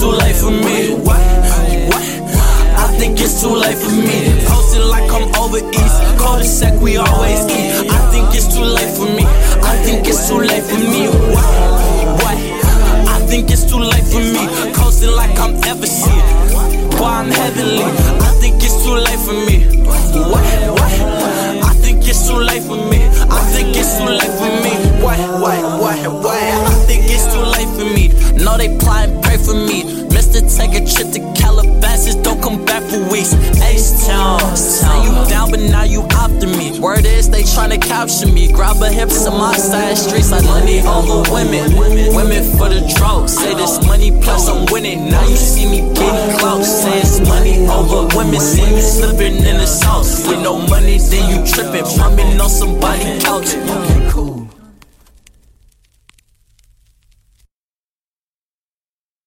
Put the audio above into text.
too late for me. What? What? I think it's too late for me. Posted like I'm over east. Cul de sac, we always eat. I think it's too late for me. I think it's too late for me. What? What? I think it's too late for me. Coasting like I'm ever seen. Boy, I'm heavenly. I think it's too late for me. What? What? I think it's too late for me. I think it's too late for me. What? What? What? What? I think it's too late for me. No, they plot and pray for me. Mister, take a trip to Calabasas, don't come back for weeks. Ace Town, say you down, but now you after me. Word is they tryna capture me. Grab a hips on my side streets like money over women. Women for the drought. Say this money plus I'm winning. Now you see me getting close. Say it's money over women. See me slipping in the sauce. With no money, then you tripping. Pumping on somebody couch.